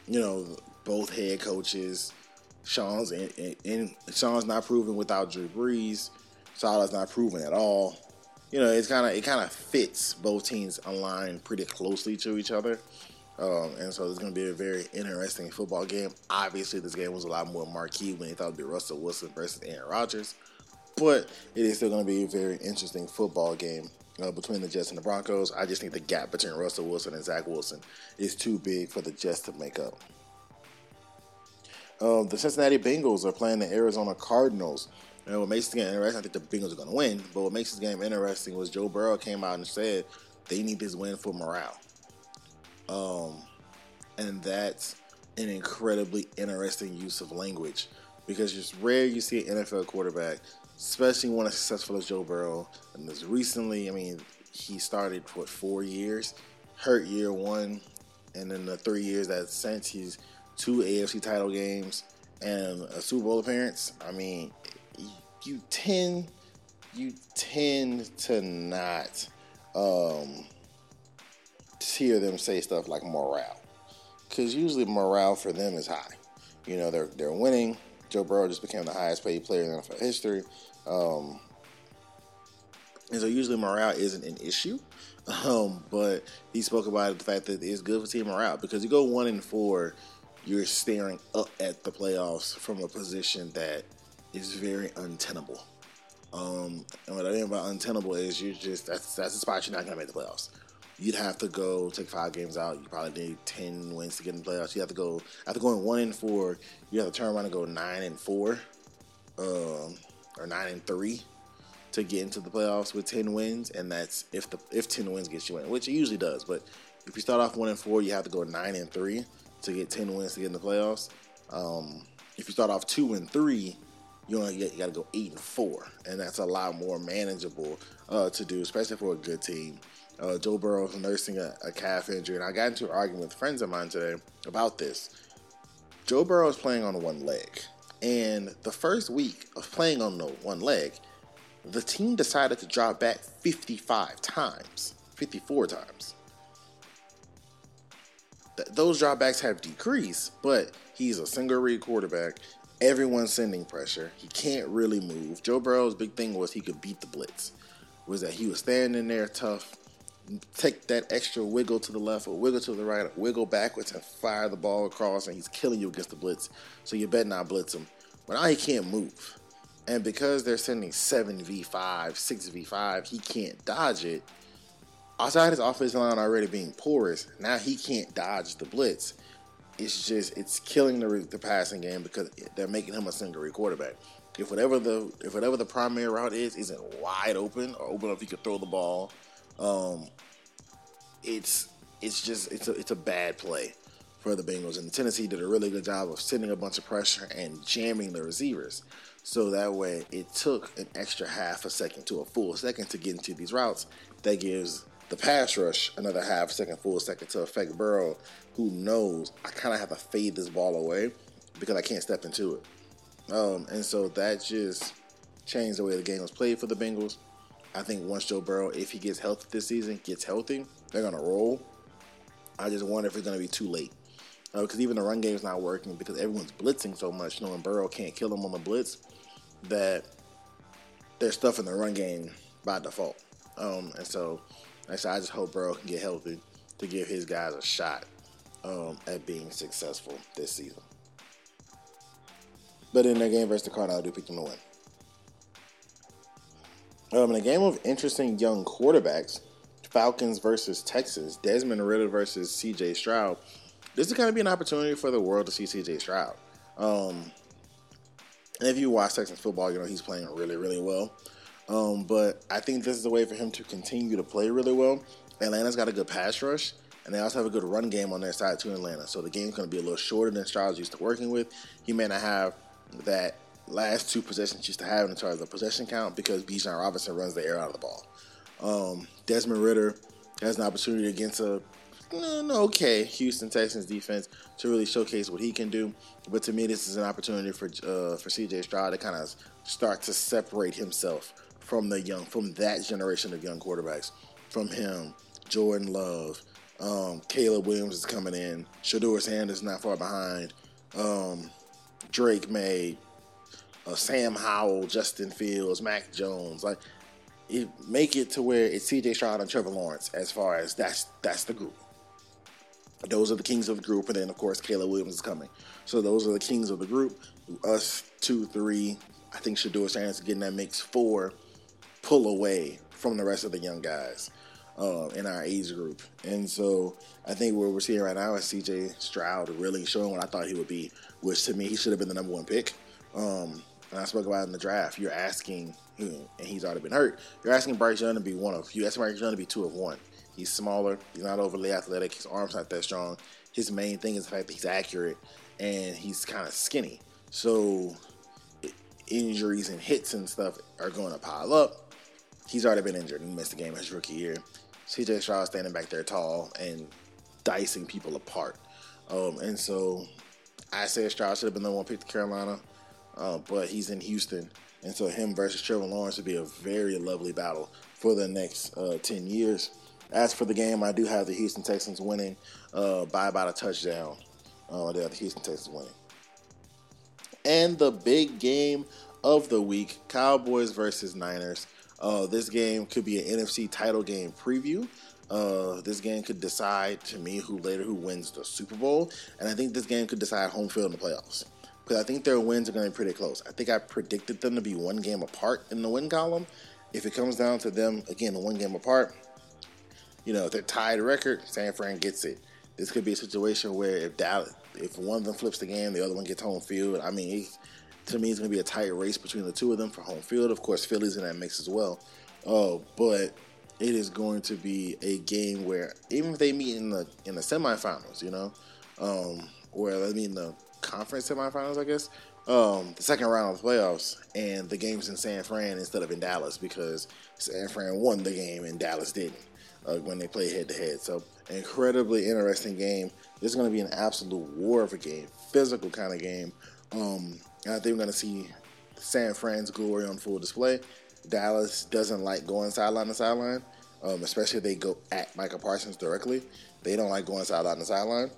you know, both head coaches. Sean's in, in, in, Sean's not proven without Drew Brees. Saleh's not proven at all. You know, it's kind of it kind of fits both teams align pretty closely to each other. Um, and so it's going to be a very interesting football game. Obviously, this game was a lot more marquee when they thought it'd be Russell Wilson versus Aaron Rodgers, but it is still going to be a very interesting football game uh, between the Jets and the Broncos. I just think the gap between Russell Wilson and Zach Wilson is too big for the Jets to make up. Um, the Cincinnati Bengals are playing the Arizona Cardinals. And what makes this game interesting, I think the Bengals are going to win. But what makes this game interesting was Joe Burrow came out and said they need this win for morale. Um, and that's an incredibly interesting use of language because it's rare you see an NFL quarterback, especially one as successful as Joe Burrow. And as recently, I mean, he started what four years, hurt year one, and then the three years that since he's two AFC title games and a Super Bowl appearance. I mean, you tend you tend to not um, hear them say stuff like morale, because usually morale for them is high. You know, they're they're winning. Joe Burrow just became the highest paid player in NFL history, um, and so usually morale isn't an issue. Um, but he spoke about the fact that it's good for team morale because you go one and four, you're staring up at the playoffs from a position that is very untenable. Um, and what I mean by untenable is you just that's that's a spot you're not gonna make the playoffs you'd have to go take five games out. You probably need ten wins to get in the playoffs. You have to go after going one and four. You have to turn around and go nine and four, um, or nine and three to get into the playoffs with ten wins. And that's if the if ten wins gets you in, which it usually does. But if you start off one and four, you have to go nine and three to get ten wins to get in the playoffs. Um, if you start off two and three, you only get, you got to go eight and four, and that's a lot more manageable uh, to do, especially for a good team. Uh, Joe Burrow is nursing a, a, calf injury, and I got into an argument with friends of mine today about this. Joe Burrow is playing on one leg, and the first week of playing on the one leg, the team decided to drop back 55 times, 54 times. Th- those dropbacks have decreased, but he's a single read quarterback. Everyone's sending pressure. He can't really move. Joe Burrow's big thing was he could beat the blitz. Was that he was standing there tough, take that extra wiggle to the left or wiggle to the right, or wiggle backwards and fire the ball across, and he's killing you against the blitz. So you better not blitz him. But now he can't move. And because they're sending 7v5, 6v5, he can't dodge it. Outside his offensive line already being porous, now he can't dodge the blitz. It's just, it's killing the, the passing game because they're making him a single read quarterback. If whatever the if whatever the primary route is isn't wide open or open enough he could throw the ball, um, it's it's just it's a it's a bad play for the Bengals. And Tennessee did a really good job of sending a bunch of pressure and jamming the receivers. So that way, it took an extra half a second to a full second to get into these routes. That gives the pass rush another half second, full second to affect Burrow, who knows I kind of have to fade this ball away because I can't step into it. Um, and so that just changed the way the game was played for the Bengals. I think once Joe Burrow, if he gets healthy this season, gets healthy, they're gonna roll. I just wonder if it's gonna be too late because uh, even the run game is not working because everyone's blitzing so much, knowing Burrow can't kill them on the blitz, that they're stuffing the run game by default. Um, and so, like I, I just hope Burrow can get healthy to give his guys a shot um, at being successful this season. But in their game versus the Cardinals, I do pick them to win. Um, in a game of interesting young quarterbacks, Falcons versus Texans, Desmond Ridder versus C.J. Stroud. this is going to be an opportunity for the world to see CJ Stroud. Um, and if you watch Texans football, you know he's playing really, really well. Um, but I think this is a way for him to continue to play really well. Atlanta's got a good pass rush, and they also have a good run game on their side too Atlanta. So the game's going to be a little shorter than Stroud's used to working with. He may not have that last two possessions used to have in terms of the possession count because Bijan Robinson runs the air out of the ball. Um, Desmond Ridder has an opportunity against a okay Houston Texans defense to really showcase what he can do. But to me, this is an opportunity for uh, for CJ Stroud to kind of start to separate himself from the young, from that generation of young quarterbacks. From him, Jordan Love, um, Caleb Williams is coming in. Shedeur Sanders not far behind. Um, Drake Maye, uh, Sam Howell, Justin Fields, Mac Jones. Like, it, make it to where it's C.J. Stroud and Trevor Lawrence. As far as that's that's the group. Those are the kings of the group, and then of course Caleb Williams is coming. So those are the kings of the group. Us two, three. I think Shedeur Sanders getting that mix four pull away from the rest of the young guys uh, in our age group. And so I think what we're seeing right now is CJ Stroud really showing what I thought he would be, which to me, he should have been the number one pick. Um, and I spoke about in the draft, you're asking, him, and he's already been hurt, you're asking Bryce Young to be one of, you asking Bryce Young to be two of one. He's smaller, he's not overly athletic, his arm's not that strong. His main thing is the fact that he's accurate and he's kind of skinny. So injuries and hits and stuff are going to pile up he's already been injured and missed the game his rookie year. CJ Stroud standing back there tall and dicing people apart. Um, and so I said Stroud should have been the one picked to Carolina, uh, but he's in Houston. And so him versus Trevor Lawrence would be a very lovely battle for the next uh, 10 years. As for the game, I do have the Houston Texans winning uh, by about a touchdown. Uh, I have the Houston Texans winning. And the big game of the week Cowboys versus Niners. Uh, this game could be an NFC title game preview. Uh, this game could decide to me who later who wins the Super Bowl, and I think this game could decide home field in the playoffs because I think their wins are going to be pretty close. I think I predicted them to be one game apart in the win column. If it comes down to them again, one game apart, you know, if they're tied record, San Fran gets it. This could be a situation where if Dallas, if one of them flips the game, the other one gets home field. I mean, to me, it's going to be a tight race between the two of them for home field. Of course, Philly's in that mix as well. Oh, but it is going to be a game where even if they meet in the in the semifinals, you know, um, or I mean the conference semifinals, I guess, um, the second round of the playoffs, and the game's in San Fran instead of in Dallas because San Fran won the game and Dallas didn't uh, when they played head to head. So incredibly interesting game. This is going to be an absolute war of a game, physical kind of game. Um, and I think we're going to see San Fran's glory on full display. Dallas doesn't like going sideline to sideline, um, especially if they go at Micah Parsons directly. They don't like going sideline to sideline.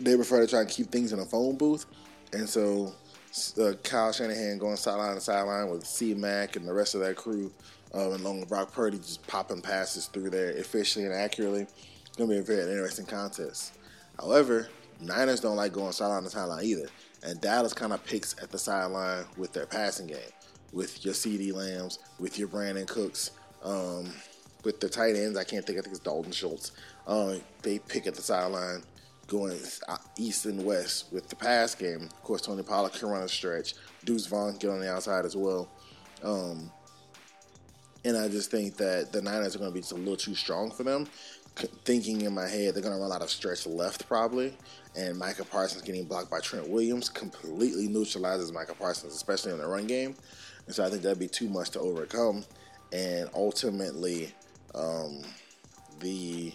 They prefer to try and keep things in a phone booth. And so uh, Kyle Shanahan going sideline to sideline with C Mac and the rest of that crew, um, and along with Brock Purdy just popping passes through there efficiently and accurately. It's to be a very interesting contest. However, Niners don't like going sideline to sideline either. And Dallas kind of picks at the sideline with their passing game, with your CeeDee Lambs, with your Brandin Cooks, um, with the tight ends. I can't think. I think it's Dalton Schultz. Um, they pick at the sideline, going east and west with the pass game. Of course, Tony Pollard can run a stretch. Deuce Vaughn get on the outside as well. Um, and I just think that the Niners are going to be just a little too strong for them thinking in my head they're going to run out of stretch left probably, and Micah Parsons getting blocked by Trent Williams completely neutralizes Micah Parsons, especially in the run game. And so I think that'd be too much to overcome. And ultimately, um, the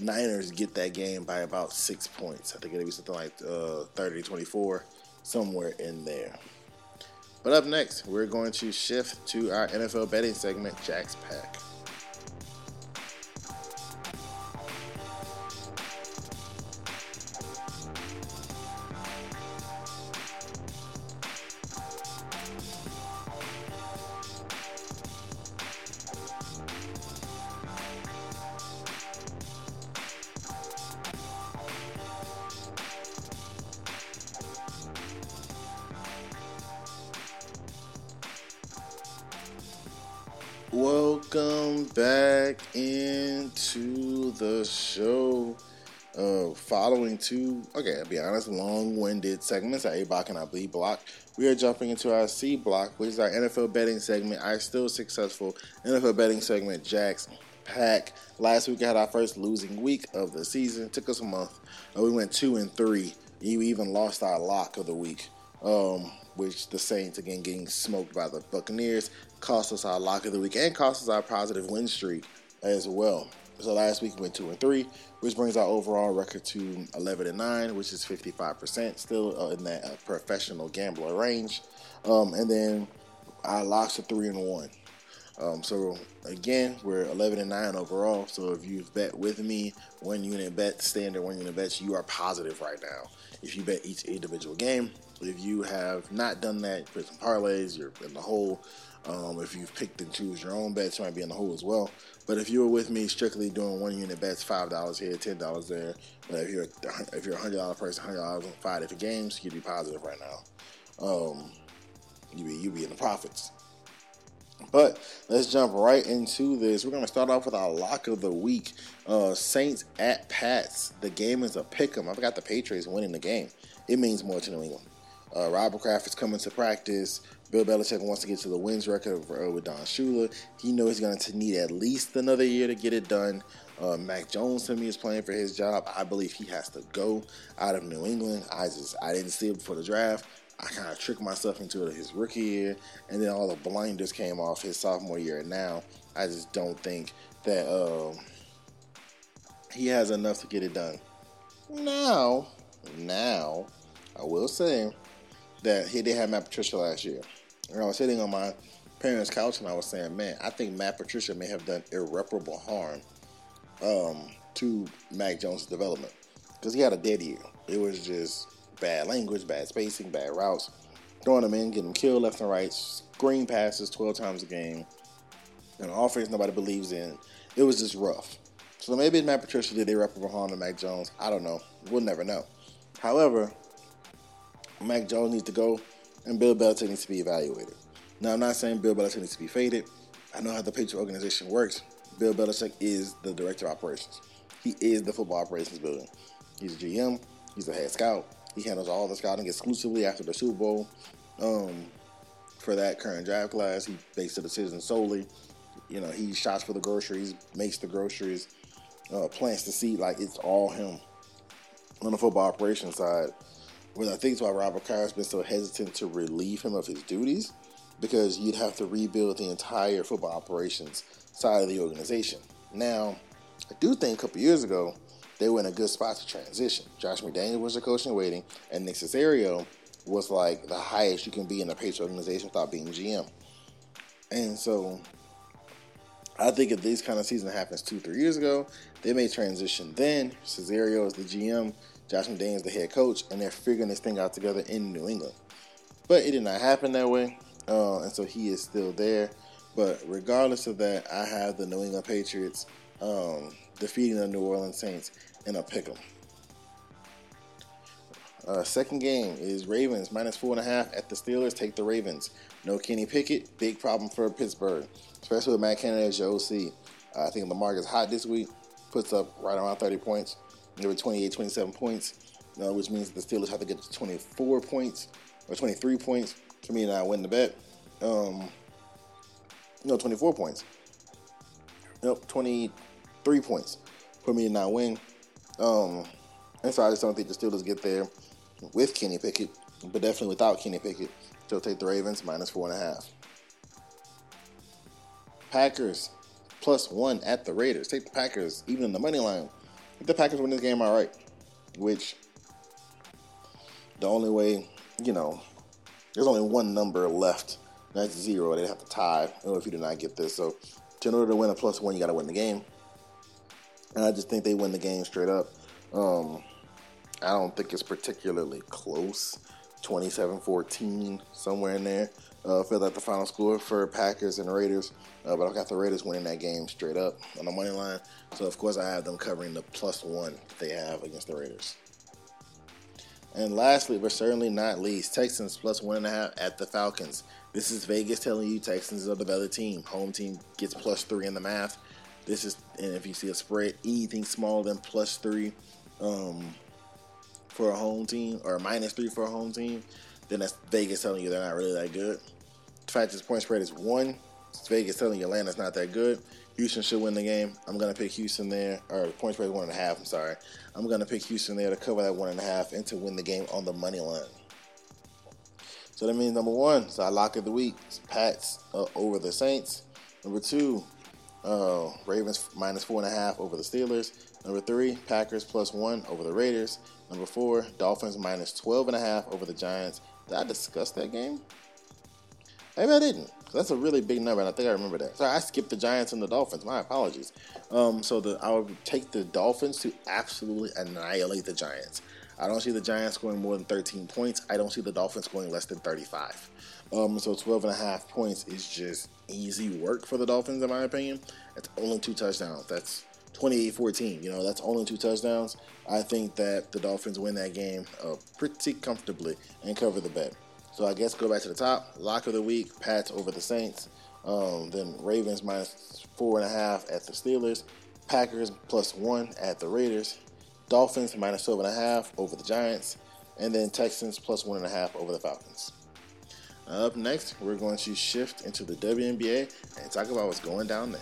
Niners get that game by about six points. I think it'll be something like uh, 30 24, somewhere in there. But up next, we're going to shift to our NFL betting segment, Jack's Pack. Following two, okay, I'll be honest, long-winded segments at A block and I bleed block. We are jumping into our C block, which is our NFL betting segment. Our still successful NFL betting segment, Jacks Pack. Last week had our first losing week of the season. It Took us a month. Uh, we went two and three. We even lost our lock of the week. Um, which the Saints again getting smoked by the Buccaneers cost us our lock of the week and cost us our positive win streak as well. So last week we went two and three, which brings our overall record to 11 and nine, which is 55%, still uh, in that uh, professional gambler range. Um, and then our locks are three and one. Um, so again, we're 11 and nine overall. So if you've bet with me, one unit bet, standard one unit bets, you are positive right now. If you bet each individual game, if you have not done that, put some parlays, you're in the hole. Um, if you've picked and choose your own bets, you might be in the hole as well. But if you were with me strictly doing one unit bets, five dollars here, ten dollars there. But if you're if you're a hundred dollar person, hundred dollars on five different games, you'd be positive right now. Um, you be you be in the profits. But let's jump right into this. We're going to start off with our lock of the week. Uh, Saints at Pats. The game is a pick 'em. I've got the Patriots winning the game. It means more to New England. Uh, Robert Kraft is coming to practice. Bill Belichick wants to get to the wins record uh, with Don Shula. He knows he's going to need at least another year to get it done. Uh, Mac Jones to me is playing for his job. I believe he has to go out of New England. I just I didn't see it before the draft. I kind of tricked myself into it his rookie year, and then all the blinders came off his sophomore year. And now I just don't think that uh, he has enough to get it done. Now, now I will say that he did have Matt Patricia last year. And I was sitting on my parents' couch and I was saying, man, I think Matt Patricia may have done irreparable harm um, to Mac Jones' development because he had a dead year. It was just bad language, bad spacing, bad routes, throwing them in, getting killed left and right, screen passes 12 times a game, an offense nobody believes in. It was just rough. So maybe Matt Patricia did irreparable harm to Mac Jones. I don't know. We'll never know. However, Mac Jones needs to go, and Bill Belichick needs to be evaluated. Now, I'm not saying Bill Belichick needs to be faded. I know how the Patriot organization works. Bill Belichick is the director of operations. He is the football operations building. He's a GM. He's a head scout. He handles all the scouting exclusively after the Super Bowl. Um, for that current draft class, he makes the decision solely. You know, he shots for the groceries, makes the groceries, uh, plants the seed. Like it's all him on the football operations side. I think is why Robert Kraft's been so hesitant to relieve him of his duties, because you'd have to rebuild the entire football operations side of the organization. Now, I do think a couple years ago they were in a good spot to transition. Josh McDaniel was the coach in waiting, and Nick Caserio was like the highest you can be in a Patriot organization without being GM. And so I think if this kind of season happens two, three years ago, they may transition then. Caserio is the GM, Josh McDaniel is the head coach, and they're figuring this thing out together in New England. But it did not happen that way, uh, and so he is still there. But regardless of that, I have the New England Patriots um, defeating the New Orleans Saints in a pick'em. Uh, second game is Ravens minus four and a half at the Steelers. Take the Ravens. No Kenny Pickett. Big problem for Pittsburgh, especially with Matt Canada as your OC. Uh, I think Lamar is hot this week. Puts up right around 30 points. There were 28, 27 points, uh, which means the Steelers have to get to 24 points or 23 points for me to not win the bet. Um, no, 24 points. Nope, 23 points for me to not win. Um, and so I just don't think the Steelers get there with Kenny Pickett, but definitely without Kenny Pickett. So take the Ravens minus four and a half. Packers plus one at the Raiders. Take the Packers even in the money line. If the Packers win this game, all right. Which the only way, you know, there's only one number left. That's zero. They'd have to tie if you do not get this. So, in order to win a plus one, you got to win the game. And I just think they win the game straight up. Um, I don't think it's particularly close. 27-14, somewhere in there. Uh, feel like the final score for Packers and Raiders, uh, but I've got the Raiders winning that game straight up on the money line. So of course I have them covering the plus one they have against the Raiders. And lastly, but certainly not least, Texans plus one and a half at the Falcons. This is Vegas telling you Texans are the better team. Home team gets plus three in the math. This is, and if you see a spread, anything smaller than plus three um, for a home team or minus three for a home team, then that's Vegas telling you they're not really that good. The fact this point spread is one, Vegas telling you Atlanta's not that good. Houston should win the game. I'm gonna pick Houston there, or point spread one and a half. I'm sorry. I'm gonna pick Houston there to cover that one and a half and to win the game on the money line. So that means number one, so I lock of the week, Pats uh, over the Saints. Number two, uh, Ravens minus four and a half over the Steelers. Number three, Packers plus one over the Raiders. Number four, Dolphins minus 12 and a half over the Giants. Did I discuss that game? Maybe I didn't. That's a really big number, and I think I remember that. Sorry, I skipped the Giants and the Dolphins. My apologies. Um, so the, I would take the Dolphins to absolutely annihilate the Giants. I don't see the Giants scoring more than 13 points. I don't see the Dolphins scoring less than 35. Um, so 12 and a half points is just easy work for the Dolphins, in my opinion. It's only two touchdowns. That's 28-14. You know, that's only two touchdowns. I think that the Dolphins win that game uh, pretty comfortably and cover the bet. So I guess go back to the top. Lock of the week: Pats over the Saints. Um, then Ravens minus four and a half at the Steelers. Packers plus one at the Raiders. Dolphins minus 12 and a half over the Giants. And then Texans plus one and a half over the Falcons. Up next, we're going to shift into the WNBA and talk about what's going down there.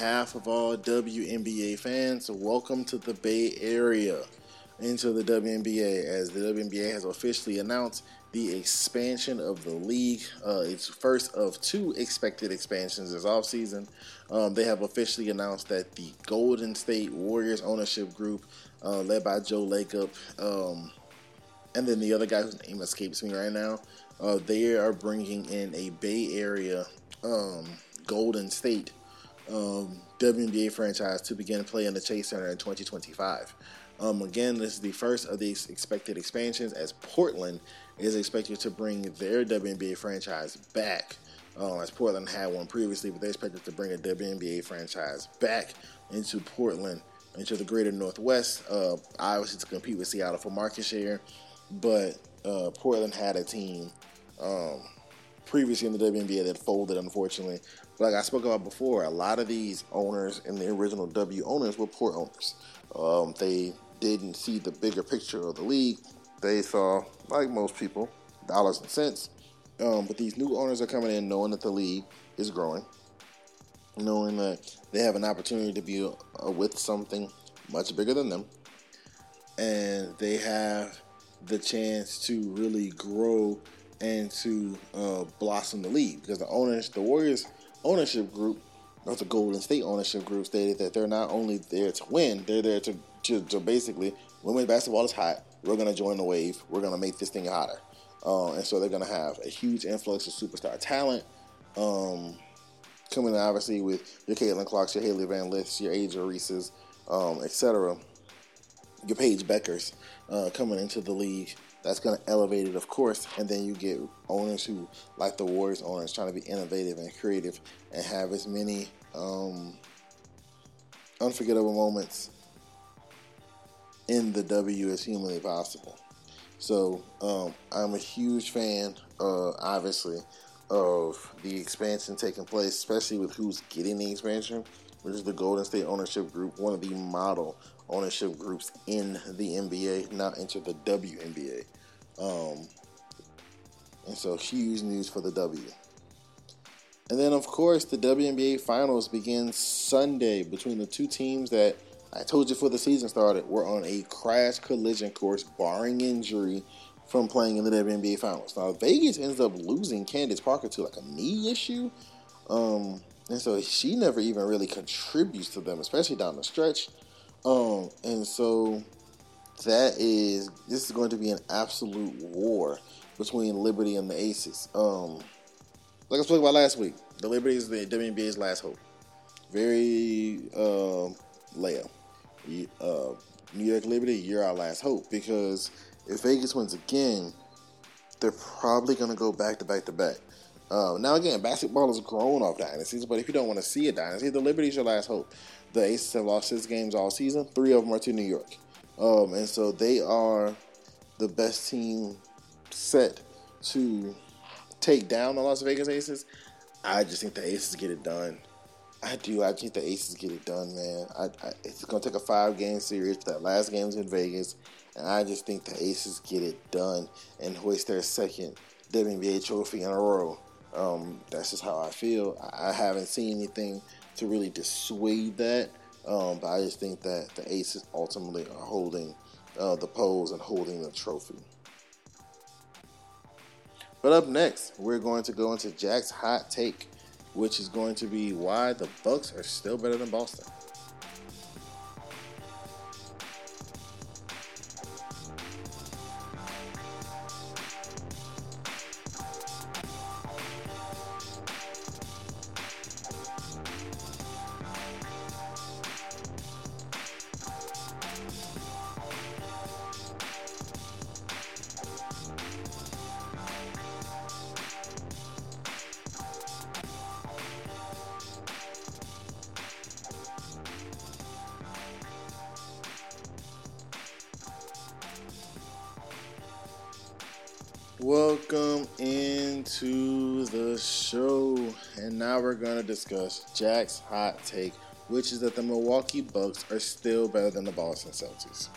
Behalf of all WNBA fans, welcome to the Bay Area into the WNBA as the WNBA has officially announced the expansion of the league. Uh, it's first of two expected expansions this offseason. Um, they have officially announced that the Golden State Warriors ownership group, uh, led by Joe Lacob, um, and then the other guy whose name escapes me right now, uh, they are bringing in a Bay Area um, Golden State um, WNBA franchise to begin play in the Chase Center in 2025. Um, again, this is the first of these expected expansions as Portland is expected to bring their WNBA franchise back. Uh, as Portland had one previously, but they're expected to bring a WNBA franchise back into Portland, into the greater Northwest, uh, obviously to compete with Seattle for market share. But uh, Portland had a team um, previously in the WNBA that folded, unfortunately. But like I spoke about before, a lot of these owners and the original W owners were poor owners. Um, they didn't see the bigger picture of the league. They saw, like most people, dollars and cents. Um, but these new owners are coming in knowing that the league is growing, knowing that they have an opportunity to be uh, with something much bigger than them, and they have the chance to really grow and to uh, blossom the league because the owners, the Warriors ownership group, or the Golden State ownership group, stated that they're not only there to win, they're there to, to, to basically women's basketball is hot. We're gonna join the wave. We're gonna make this thing hotter, uh, and so they're gonna have a huge influx of superstar talent. Um, coming obviously with your Caitlin Clarks, your Hailey Van Lith, your A'ja Reeses, um, etc. Your Paige Bueckers uh, coming into the league that's going to elevate it, of course. And then you get owners who, like the Warriors owners, trying to be innovative and creative and have as many um, unforgettable moments in the W as humanly possible. So um, I'm a huge fan, uh, obviously, of the expansion taking place, especially with who's getting the expansion, which is the Golden State Ownership Group, one of the model ownership groups in the NBA, not into the WNBA. Um, and so huge news for the W. And then, of course, the WNBA Finals begins Sunday between the two teams that I told you before the season started were on a crash collision course, barring injury, from playing in the WNBA Finals. Now, Vegas ends up losing Candace Parker to like a knee issue. Um, and so she never even really contributes to them, especially down the stretch. Um, and so that is this is going to be an absolute war between Liberty and the Aces. Um, like I spoke about last week, the Liberty is the WNBA's last hope. Very uh, Leia. Uh, New York Liberty, you're our last hope because if Vegas wins again, they're probably going to go back to back to back. Uh, now again, basketball has grown off dynasties, but if you don't want to see a dynasty, the Liberty's your last hope. The Aces have lost six games all season. Three of them are to New York, um, and so they are the best team set to take down the Las Vegas Aces. I just think the Aces get it done. I do. I think the Aces get it done, man. I, I, it's going to take a five game series. That last game's in Vegas, and I just think the Aces get it done and hoist their second WNBA trophy in a row. Um, that's just how I feel. I, I, haven't seen anything to really dissuade that, um, but I just think that the Aces ultimately are holding uh, the pose and holding the trophy. But up next, we're going to go into Jack's hot take which is going to be why the Bucks are still better than Boston. Welcome into the show. And now we're going to discuss Jack's hot take, which is that the Milwaukee Bucks are still better than the Boston Celtics.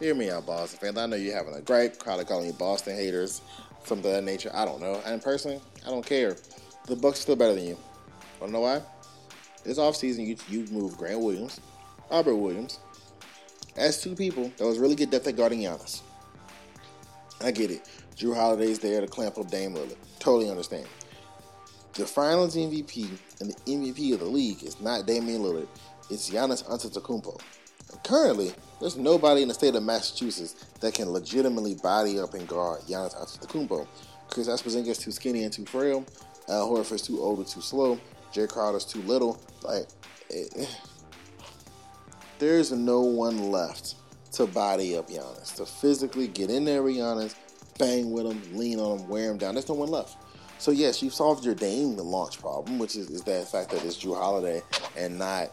Hear me out, Boston fans. I know you're having a gripe, probably calling you Boston haters, something of that nature. I don't know. And personally, I don't care. The Bucks are still better than you. Wanna know why? This offseason, you, you moved Grant Williams, Robert Williams, as two people that was really good depth at guarding Giannis. I get it. Jrue Holiday's there to clamp up Dame Lillard. Totally understand. The Finals MVP and the MVP of the league is not Damian Lillard. It's Giannis Antetokounmpo. Currently, there's nobody in the state of Massachusetts that can legitimately body up and guard Giannis Antetokounmpo. Chris Porzingis too skinny and too frail. Al Horford's too old and too slow. Jae Crowder's too little. Like, it, there's no one left to body up Giannis, to physically get in there with Giannis bang with them, lean on them, wear them down. There's no one left. So yes, you've solved your Dame the launch problem, which is, is that fact that it's Jrue Holiday and not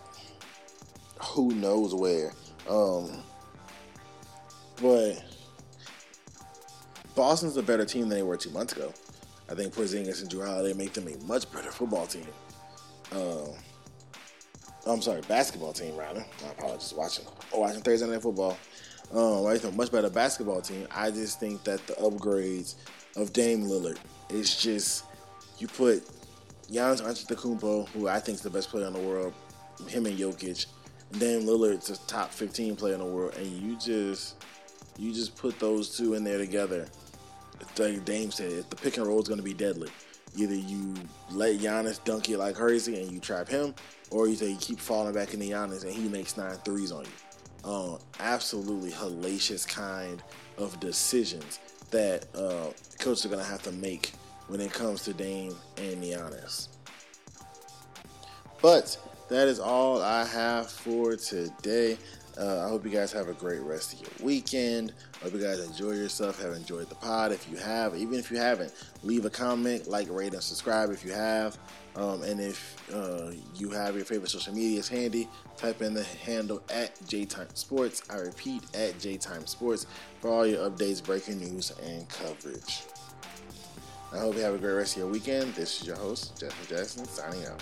who knows where. Um, but Boston's a better team than they were two months ago. I think Porzingis and Jrue Holiday make them a much better football team. Um, I'm sorry, basketball team rather. I apologize. Watching watching Thursday Night Football um, I think a much better basketball team. I just think that the upgrades of Dame Lillard is just you put Giannis Antetokounmpo, who I think is the best player in the world, him and Jokic, and Dame Lillard's a top 15 player in the world, and you just you just put those two in there together. Like Dame said, the pick and roll is going to be deadly. Either you let Giannis dunk it like crazy and you trap him, or you say you keep falling back into Giannis and he makes nine threes on you um, absolutely hellacious kind of decisions that uh, coaches are going to have to make when it comes to Dame and Giannis. But that is all I have for today. Uh, I hope you guys have a great rest of your weekend. I hope you guys enjoy yourself, have enjoyed the pod. If you have, even if you haven't, leave a comment, like, rate, and subscribe if you have. Um, and if uh, you have your favorite social medias handy, type in the handle at JTime Sports. I repeat, at JTime Sports for all your updates, breaking news, and coverage. I hope you have a great rest of your weekend. This is your host, Jeffrey Jackson, signing out.